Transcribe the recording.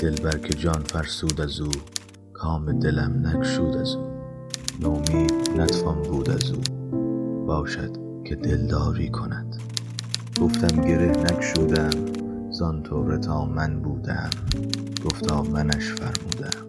دلبر که جان فرسود از او کام دلم نگشود از او. نومید لطفم بود از او باشد که دلداری کند. گفتم گره نگشودم زان طره تا من بودم. گفتا منش فرمودم.